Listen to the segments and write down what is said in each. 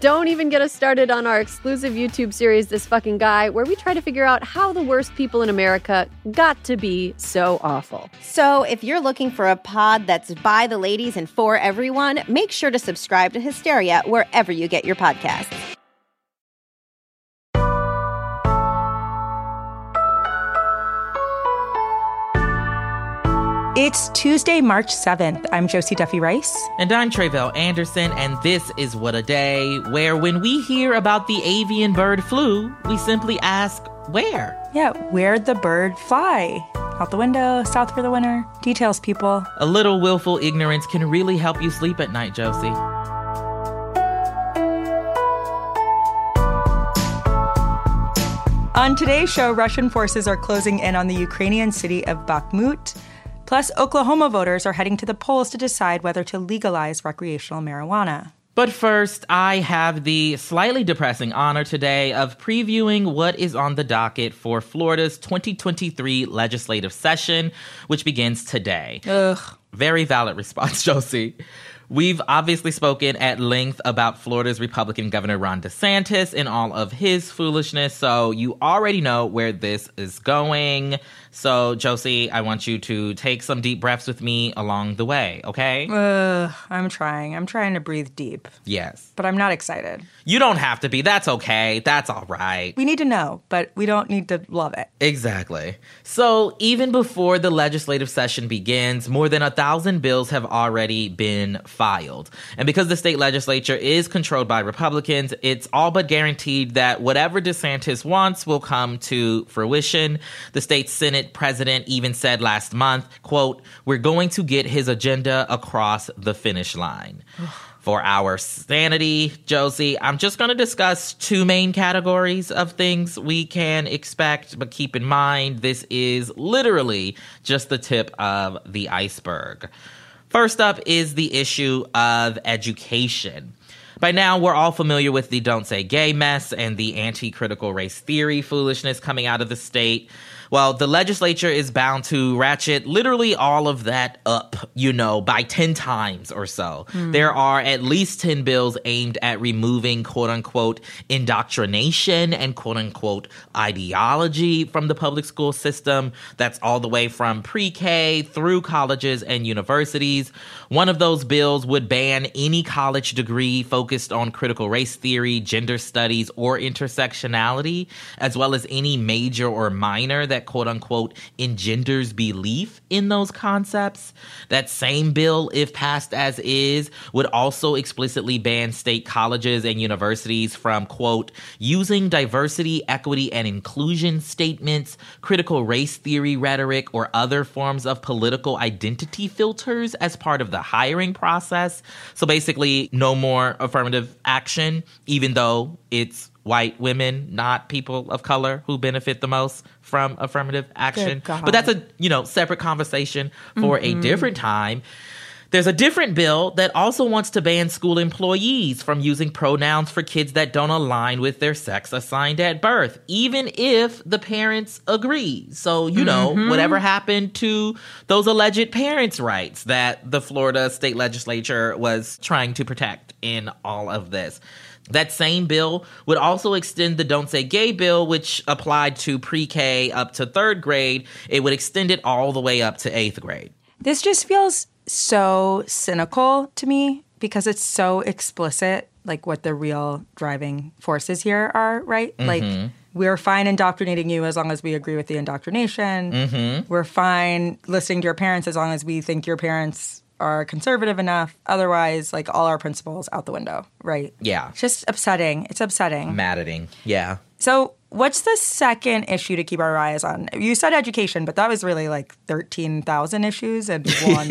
Don't even get us started on our exclusive YouTube series, This Fucking Guy, where we try to figure out how the worst people in America got to be so awful. So, if you're looking for a pod that's by the ladies and for everyone, make sure to subscribe to Hysteria wherever you get your podcasts. It's Tuesday, March 7th. I'm Josie Duffy Rice. And I'm Tre'vell Anderson, and this is What a Day, where when we hear about the avian bird flu, we simply ask, where? Yeah, where'd the bird fly? Out the window, south for the winter. Details, people. A little willful ignorance can really help you sleep at night, Josie. On today's show, Russian forces are closing in on the Ukrainian city of Bakhmut. Plus, Oklahoma voters are heading to the polls to decide whether to legalize recreational marijuana. But first, I have the slightly depressing honor today of previewing what is on the docket for Florida's 2023 legislative session, which begins today. Ugh. Very valid response, Josie. We've obviously spoken at length about Florida's Republican Governor Ron DeSantis and all of his foolishness, so you already know where this is going. So, Josie, I want you to take some deep breaths with me along the way, okay? Ugh, I'm trying. I'm trying to breathe deep. Yes. But I'm not excited. You don't have to be. That's okay. That's all right. We need to know, but we don't need to love it. Exactly. So, even before the legislative session begins, more than a thousand bills have already been filed. And because the state legislature is controlled by Republicans, it's all but guaranteed that whatever DeSantis wants will come to fruition. The state Senate president even said last month, quote, we're going to get his agenda across the finish line. For our sanity, Josie, I'm just going to discuss two main categories of things we can expect, but keep in mind this is literally just the tip of the iceberg. First up is the issue of education. By now, we're all familiar with the don't say gay mess and the anti critical race theory foolishness coming out of the state. Well, the legislature is bound to ratchet literally all of that up, you know, by 10 times or so. Mm. There are at least 10 bills aimed at removing quote unquote indoctrination and quote unquote ideology from the public school system. That's all the way from pre K through colleges and universities. One of those bills would ban any college degree focused on critical race theory, gender studies, or intersectionality, as well as any major or minor that that quote unquote engenders belief in those concepts. That same bill, if passed as is, would also explicitly ban state colleges and universities from quote using diversity, equity, and inclusion statements, critical race theory rhetoric, or other forms of political identity filters as part of the hiring process. So basically, no more affirmative action, even though it's white women, not people of color, who benefit the most from affirmative action. But that's a you know separate conversation for mm-hmm. a different time. There's a different bill that also wants to ban school employees from using pronouns for kids that don't align with their sex assigned at birth, even if the parents agree. So, you know, mm-hmm. whatever happened to those alleged parents' rights that the Florida state legislature was trying to protect in all of this. That same bill would also extend the Don't Say Gay bill, which applied to pre K up to third grade. It would extend it all the way up to eighth grade. This just feels so cynical to me because it's so explicit, like what the real driving forces here are, right? Mm-hmm. Like, we're fine indoctrinating you as long as we agree with the indoctrination. Mm-hmm. We're fine listening to your parents as long as we think your parents are conservative enough. Otherwise, like all our principles out the window, right? Yeah. It's just upsetting. It's upsetting. Maddening. Yeah. So, what's the second issue to keep our eyes on? You said education, but that was really like 13,000 issues and one.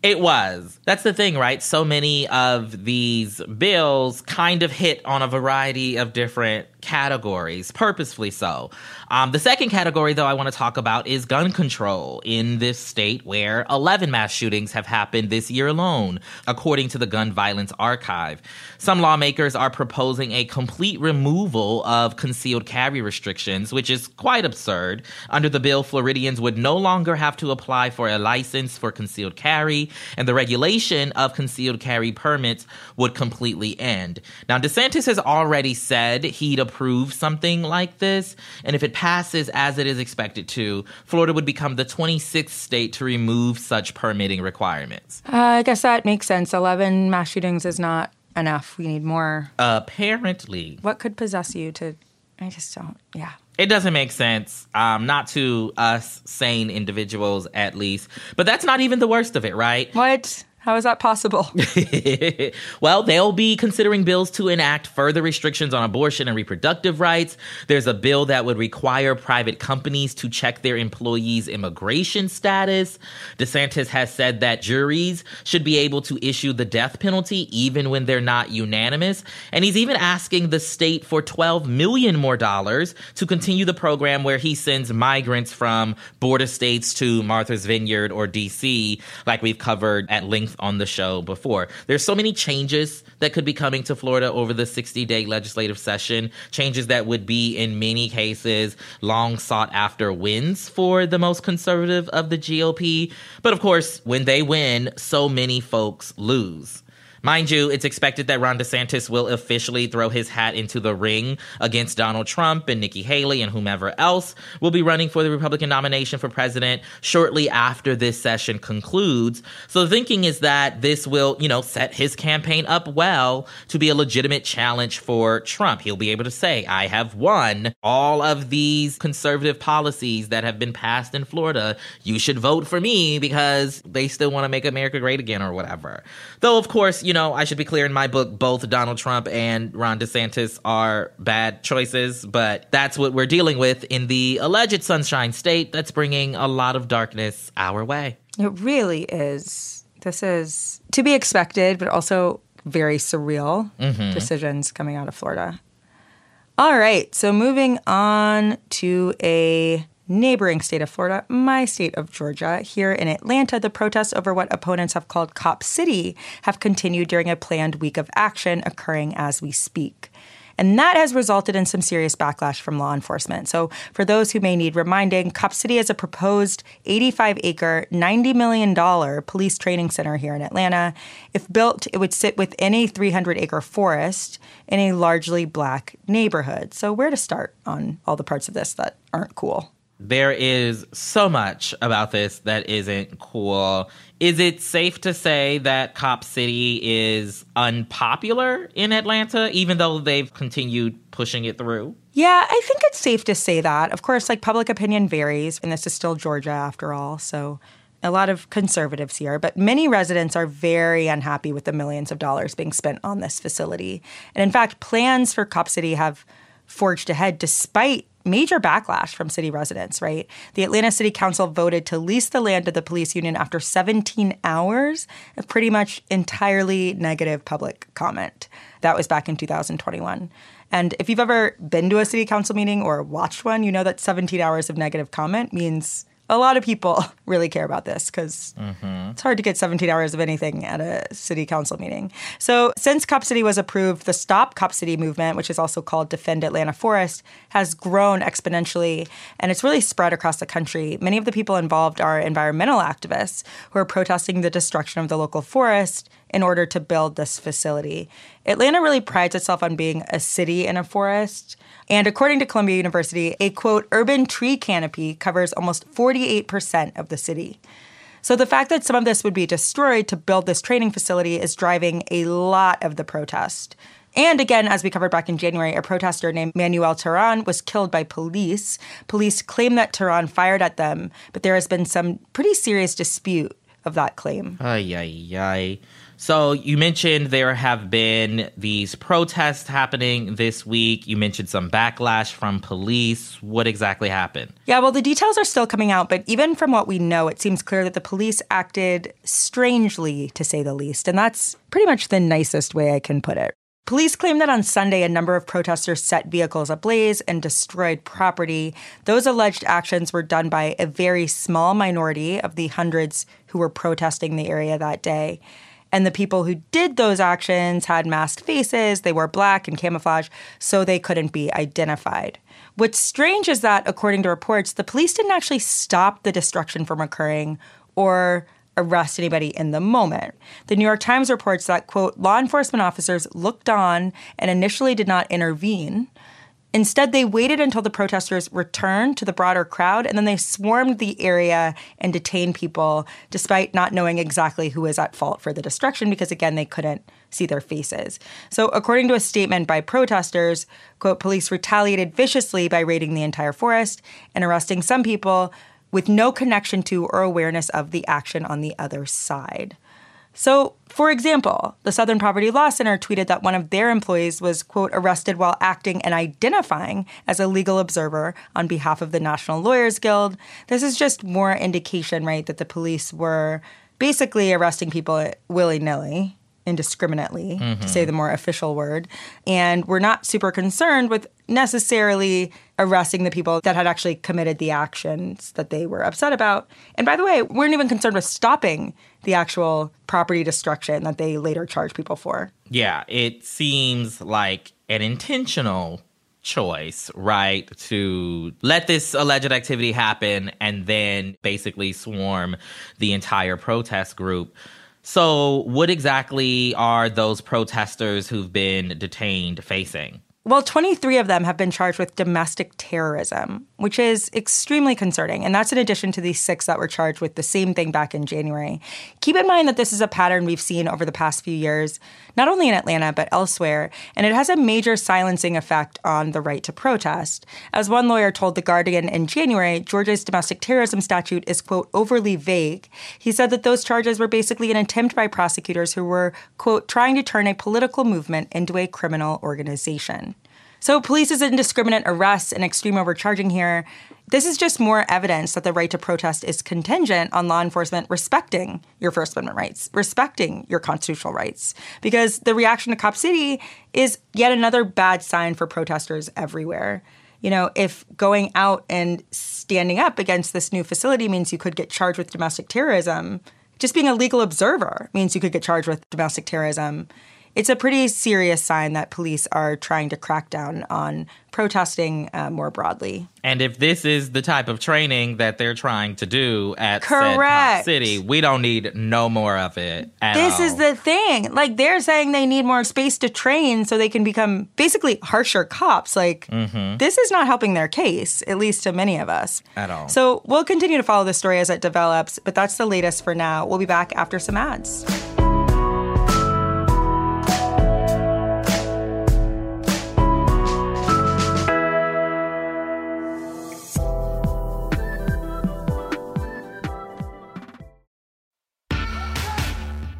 It was. That's the thing, right? So many of these bills kind of hit on a variety of different categories, purposefully so. Um, the second category, though, I want to talk about is gun control in this state where 11 mass shootings have happened this year alone, according to the Gun Violence Archive. Some lawmakers are proposing a complete removal of concealed carry restrictions, which is quite absurd. Under the bill, Floridians would no longer have to apply for a license for concealed carry, and the regulation of concealed carry permits would completely end. Now, DeSantis has already said he'd approve something like this, and if it passes as it is expected to, Florida would become the 26th state to remove such permitting requirements. Uh, I guess that makes sense. 11 mass shootings is not enough. We need more. Apparently. What could possess you to. I just don't. Yeah. It doesn't make sense, um, not to us sane individuals at least. But that's not even the worst of it, right? What? How is that possible? well, they'll be considering bills to enact further restrictions on abortion and reproductive rights. There's a bill that would require private companies to check their employees' immigration status. DeSantis has said that juries should be able to issue the death penalty even when they're not unanimous. And he's even asking the state for 12 million more dollars to continue the program where he sends migrants from border states to Martha's Vineyard or DC, like we've covered at length on the show before. There's so many changes that could be coming to Florida over the 60 day legislative session, changes that would be, in many cases, long sought after wins for the most conservative of the GOP. But of course, when they win, so many folks lose. Mind you, it's expected that Ron DeSantis will officially throw his hat into the ring against Donald Trump and Nikki Haley and whomever else will be running for the Republican nomination for president shortly after this session concludes. So the thinking is that this will, you know, set his campaign up well to be a legitimate challenge for Trump. He'll be able to say, I have won all of these conservative policies that have been passed in Florida. You should vote for me because they still want to make America great again or whatever. Though, of course, you know, I should be clear in my book, both Donald Trump and Ron DeSantis are bad choices, but that's what we're dealing with in the alleged Sunshine State that's bringing a lot of darkness our way. It really is. This is to be expected, but also very surreal mm-hmm. decisions coming out of Florida. All right, so moving on to a neighboring state of Florida, my state of Georgia. Here in Atlanta, the protests over what opponents have called Cop City have continued during a planned week of action occurring as we speak. And that has resulted in some serious backlash from law enforcement. So, for those who may need reminding, Cop City is a proposed 85 acre, $90 million police training center here in Atlanta. If built, it would sit within a 300 acre forest in a largely black neighborhood. So, where to start on all the parts of this that aren't cool? There is so much about this that isn't cool. Is it safe to say that Cop City is unpopular in Atlanta, even though they've continued pushing it through? Yeah, I think it's safe to say that. Of course, like public opinion varies, and this is still Georgia after all. So a lot of conservatives here, but many residents are very unhappy with the millions of dollars being spent on this facility. And in fact, plans for Cop City have forged ahead despite major backlash from city residents, right? The Atlanta City Council voted to lease the land to the police union after 17 hours of pretty much entirely negative public comment. That was back in 2021. And if you've ever been to a city council meeting or watched one, you know that 17 hours of negative comment means a lot of people really care about this because mm-hmm. it's hard to get 17 hours of anything at a city council meeting. So, since Cop City was approved, the Stop Cop City movement, which is also called Defend Atlanta Forest, has grown exponentially and it's really spread across the country. Many of the people involved are environmental activists who are protesting the destruction of the local forest in order to build this facility. Atlanta really prides itself on being a city in a forest. And according to Columbia University, a quote, urban tree canopy covers almost 48% of the city. So the fact that some of this would be destroyed to build this training facility is driving a lot of the protest. And again, as we covered back in January, a protester named Manuel Terán was killed by police. Police claim that Terán fired at them, but there has been some pretty serious dispute of that claim. Ay, ay, ay. So you mentioned there have been these protests happening this week. You mentioned some backlash from police. What exactly happened? Yeah, well, the details are still coming out, but even from what we know, it seems clear that the police acted strangely, to say the least. And that's pretty much the nicest way I can put it. Police claim that on Sunday, a number of protesters set vehicles ablaze and destroyed property. Those alleged actions were done by a very small minority of the hundreds who were protesting the area that day. And the people who did those actions had masked faces, they wore black and camouflage, so they couldn't be identified. What's strange is that, according to reports, the police didn't actually stop the destruction from occurring or arrest anybody in the moment. The New York Times reports that, quote, law enforcement officers looked on and initially did not intervene. Instead, they waited until the protesters returned to the broader crowd and then they swarmed the area and detained people despite not knowing exactly who was at fault for the destruction because, again, they couldn't see their faces. So, according to a statement by protesters, quote, police retaliated viciously by raiding the entire forest and arresting some people with no connection to or awareness of the action on the other side. So, for example, the Southern Poverty Law Center tweeted that one of their employees was, quote, arrested while acting and identifying as a legal observer on behalf of the National Lawyers Guild. This is just more indication, right, that the police were basically arresting people willy nilly indiscriminately, mm-hmm. to say the more official word. And we're not super concerned with necessarily arresting the people that had actually committed the actions that they were upset about. And by the way, we weren't even concerned with stopping the actual property destruction that they later charged people for. Yeah, it seems like an intentional choice, right, to let this alleged activity happen and then basically swarm the entire protest group. So, what exactly are those protesters who've been detained facing? Well, 23 of them have been charged with domestic terrorism, which is extremely concerning. And that's in addition to the six that were charged with the same thing back in January. Keep in mind that this is a pattern we've seen over the past few years, not only in Atlanta, but elsewhere. And it has a major silencing effect on the right to protest. As one lawyer told The Guardian in January, Georgia's domestic terrorism statute is, quote, overly vague. He said that those charges were basically an attempt by prosecutors who were, quote, trying to turn a political movement into a criminal organization. So, police's indiscriminate arrests and extreme overcharging here, this is just more evidence that the right to protest is contingent on law enforcement respecting your First Amendment rights, respecting your constitutional rights. Because the reaction to Cop City is yet another bad sign for protesters everywhere. You know, if going out and standing up against this new facility means you could get charged with domestic terrorism, just being a legal observer means you could get charged with domestic terrorism it's a pretty serious sign that police are trying to crack down on protesting uh, more broadly. And if this is the type of training that they're trying to do at Correct. City, we don't need no more of it. this all. is the thing. Like they're saying they need more space to train so they can become basically harsher cops. Like mm-hmm. this is not helping their case, at least to many of us. At all. So we'll continue to follow the story as it develops, but that's the latest for now. We'll be back after some ads.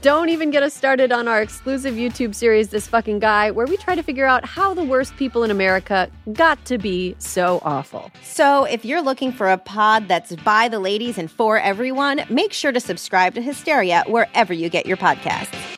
Don't even get us started on our exclusive YouTube series, This Fucking Guy, where we try to figure out how the worst people in America got to be so awful. So, if you're looking for a pod that's by the ladies and for everyone, make sure to subscribe to Hysteria wherever you get your podcasts.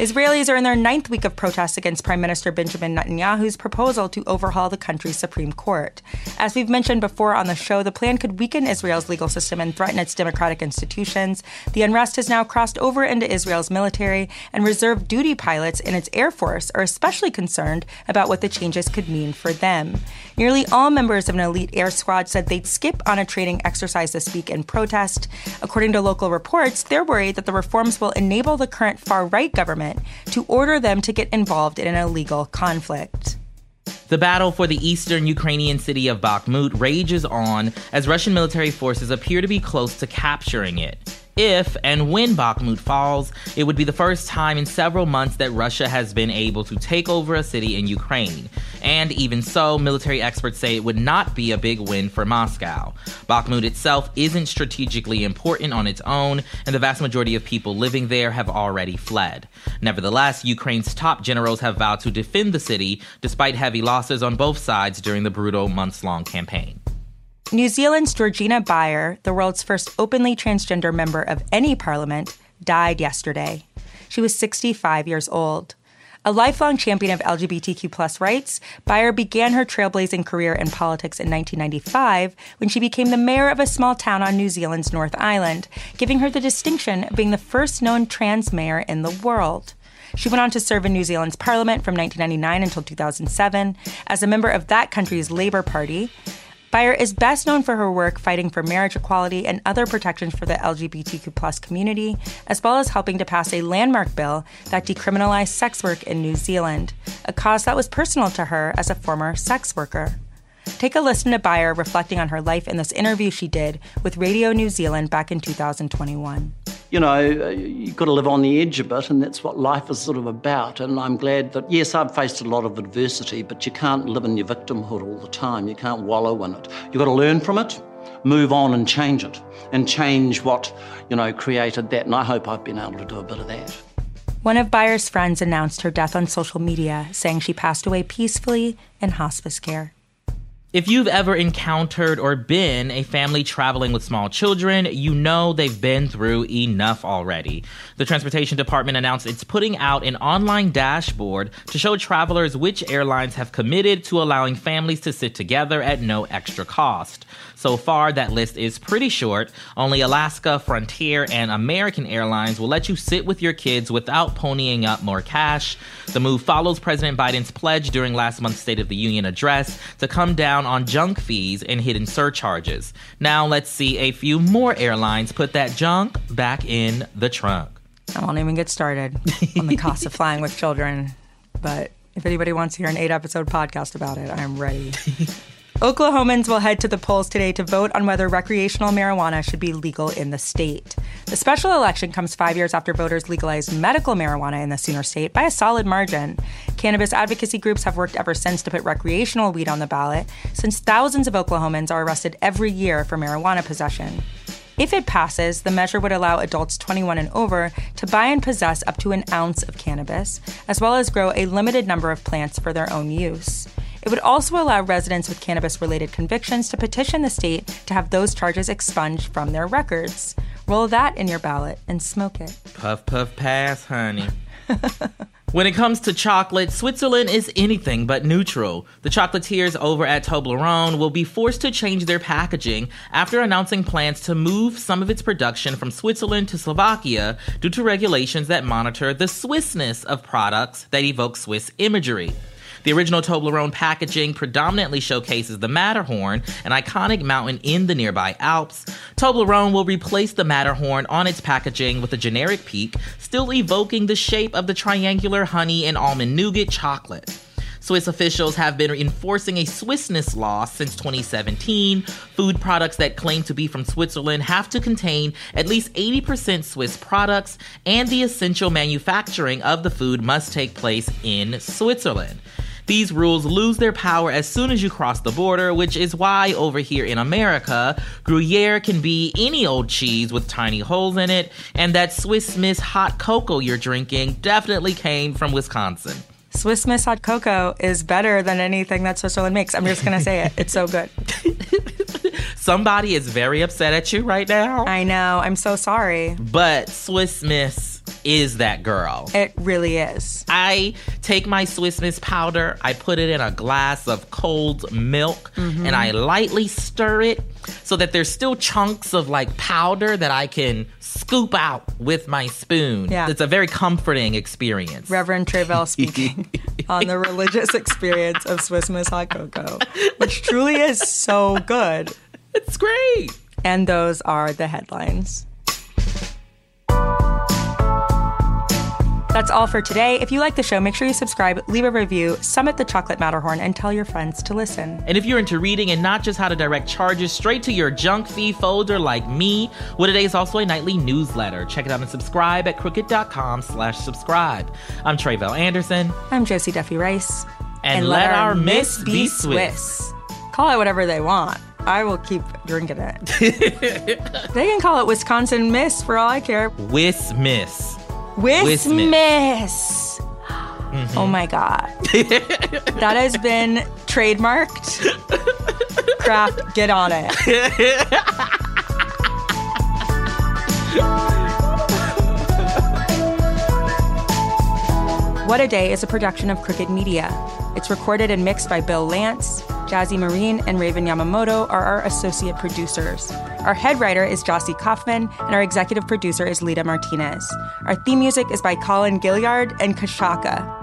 Israelis are in their ninth week of protests against Prime Minister Benjamin Netanyahu's proposal to overhaul the country's Supreme Court. As we've mentioned before on the show, the plan could weaken Israel's legal system and threaten its democratic institutions. The unrest has now crossed over into Israel's military, and reserve duty pilots in its air force are especially concerned about what the changes could mean for them. Nearly all members of an elite air squad said they'd skip on a training exercise this week in protest. According to local reports, they're worried that the reforms will enable the current far right government to order them to get involved in an illegal conflict. The battle for the eastern Ukrainian city of Bakhmut rages on as Russian military forces appear to be close to capturing it. If and when Bakhmut falls, it would be the first time in several months that Russia has been able to take over a city in Ukraine. And even so, military experts say it would not be a big win for Moscow. Bakhmut itself isn't strategically important on its own, and the vast majority of people living there have already fled. Nevertheless, Ukraine's top generals have vowed to defend the city despite heavy losses on both sides during the brutal months long campaign. New Zealand's Georgina Beyer, the world's first openly transgender member of any parliament, died yesterday. She was 65 years old. A lifelong champion of LGBTQ plus rights, Beyer began her trailblazing career in politics in 1995 when she became the mayor of a small town on New Zealand's North Island, giving her the distinction of being the first known trans mayor in the world. She went on to serve in New Zealand's parliament from 1999 until 2007 as a member of that country's Labour Party. Beyer is best known for her work fighting for marriage equality and other protections for the LGBTQ plus community, as well as helping to pass a landmark bill that decriminalized sex work in New Zealand, a cause that was personal to her as a former sex worker. Take a listen to Beyer reflecting on her life in this interview she did with Radio New Zealand back in 2021 you know, you've got to live on the edge a bit, and that's what life is sort of about. And I'm glad that, yes, I've faced a lot of adversity, but you can't live in your victimhood all the time. You can't wallow in it. You've got to learn from it, move on and change it, and change what, you know, created that. And I hope I've been able to do a bit of that. One of Beyer's friends announced her death on social media, saying she passed away peacefully in hospice care. If you've ever encountered or been a family traveling with small children, you know they've been through enough already. The Transportation Department announced it's putting out an online dashboard to show travelers which airlines have committed to allowing families to sit together at no extra cost. So far, that list is pretty short. Only Alaska, Frontier, and American Airlines will let you sit with your kids without ponying up more cash. The move follows President Biden's pledge during last month's State of the Union address to come down on junk fees and hidden surcharges. Now, let's see a few more airlines put that junk back in the trunk. I won't even get started on the cost of flying with children, but if anybody wants to hear an eight episode podcast about it, I am ready. Oklahomans will head to the polls today to vote on whether recreational marijuana should be legal in the state. The special election comes five years after voters legalized medical marijuana in the Sooner state by a solid margin. Cannabis advocacy groups have worked ever since to put recreational weed on the ballot, since thousands of Oklahomans are arrested every year for marijuana possession. If it passes, the measure would allow adults 21 and over to buy and possess up to an ounce of cannabis, as well as grow a limited number of plants for their own use. It would also allow residents with cannabis related convictions to petition the state to have those charges expunged from their records. Roll that in your ballot and smoke it. Puff, puff, pass, honey. When it comes to chocolate, Switzerland is anything but neutral. The chocolatiers over at Toblerone will be forced to change their packaging after announcing plans to move some of its production from Switzerland to Slovakia due to regulations that monitor the Swissness of products that evoke Swiss imagery. The original Toblerone packaging predominantly showcases the Matterhorn, an iconic mountain in the nearby Alps. Toblerone will replace the Matterhorn on its packaging with a generic peak, still evoking the shape of the triangular honey and almond nougat chocolate. Swiss officials have been enforcing a Swissness law since 2017. Food products that claim to be from Switzerland have to contain at least 80% Swiss products, and the essential manufacturing of the food must take place in Switzerland. These rules lose their power as soon as you cross the border, which is why over here in America, Gruyere can be any old cheese with tiny holes in it, and that Swiss Miss hot cocoa you're drinking definitely came from Wisconsin. Swiss Miss hot cocoa is better than anything that Switzerland makes. I'm just gonna say it. It's so good. Somebody is very upset at you right now, I know. I'm so sorry. but Swiss Miss is that girl. It really is. I take my Swiss Miss powder, I put it in a glass of cold milk, Mm-hmm. and I lightly stir it so that there's still chunks of like powder that I can scoop out with my spoon. Yeah. It's a very comforting experience. Reverend Tre'vell speaking on the religious experience of Swiss Miss hot cocoa, which truly is so good. it's great. And those are the headlines. That's all for today. If you like the show, make sure you subscribe, leave a review, summit the chocolate Matterhorn, and tell your friends to listen. And if you're into reading and not just how to direct charges straight to your junk fee folder like me, What a Day is also a nightly newsletter. Check it out and subscribe at crooked.com slash subscribe. I'm Tre'vell Anderson. I'm Josie Duffy Rice. And let our miss be Swiss. Call it whatever they want. I will keep drinking it. they can call it Wisconsin Miss for all I care. Wiss Miss. Wiss Miss. Mm-hmm. Oh my God. that has been trademarked. Kraft, get on it. What a Day is a production of Crooked Media. It's recorded and mixed by Bill Lance. Jazzy Marine and Raven Yamamoto are our associate producers. Our head writer is Jocey Coffman, and our executive producer is Lita Martinez. Our theme music is by Colin Gilliard and Kashaka.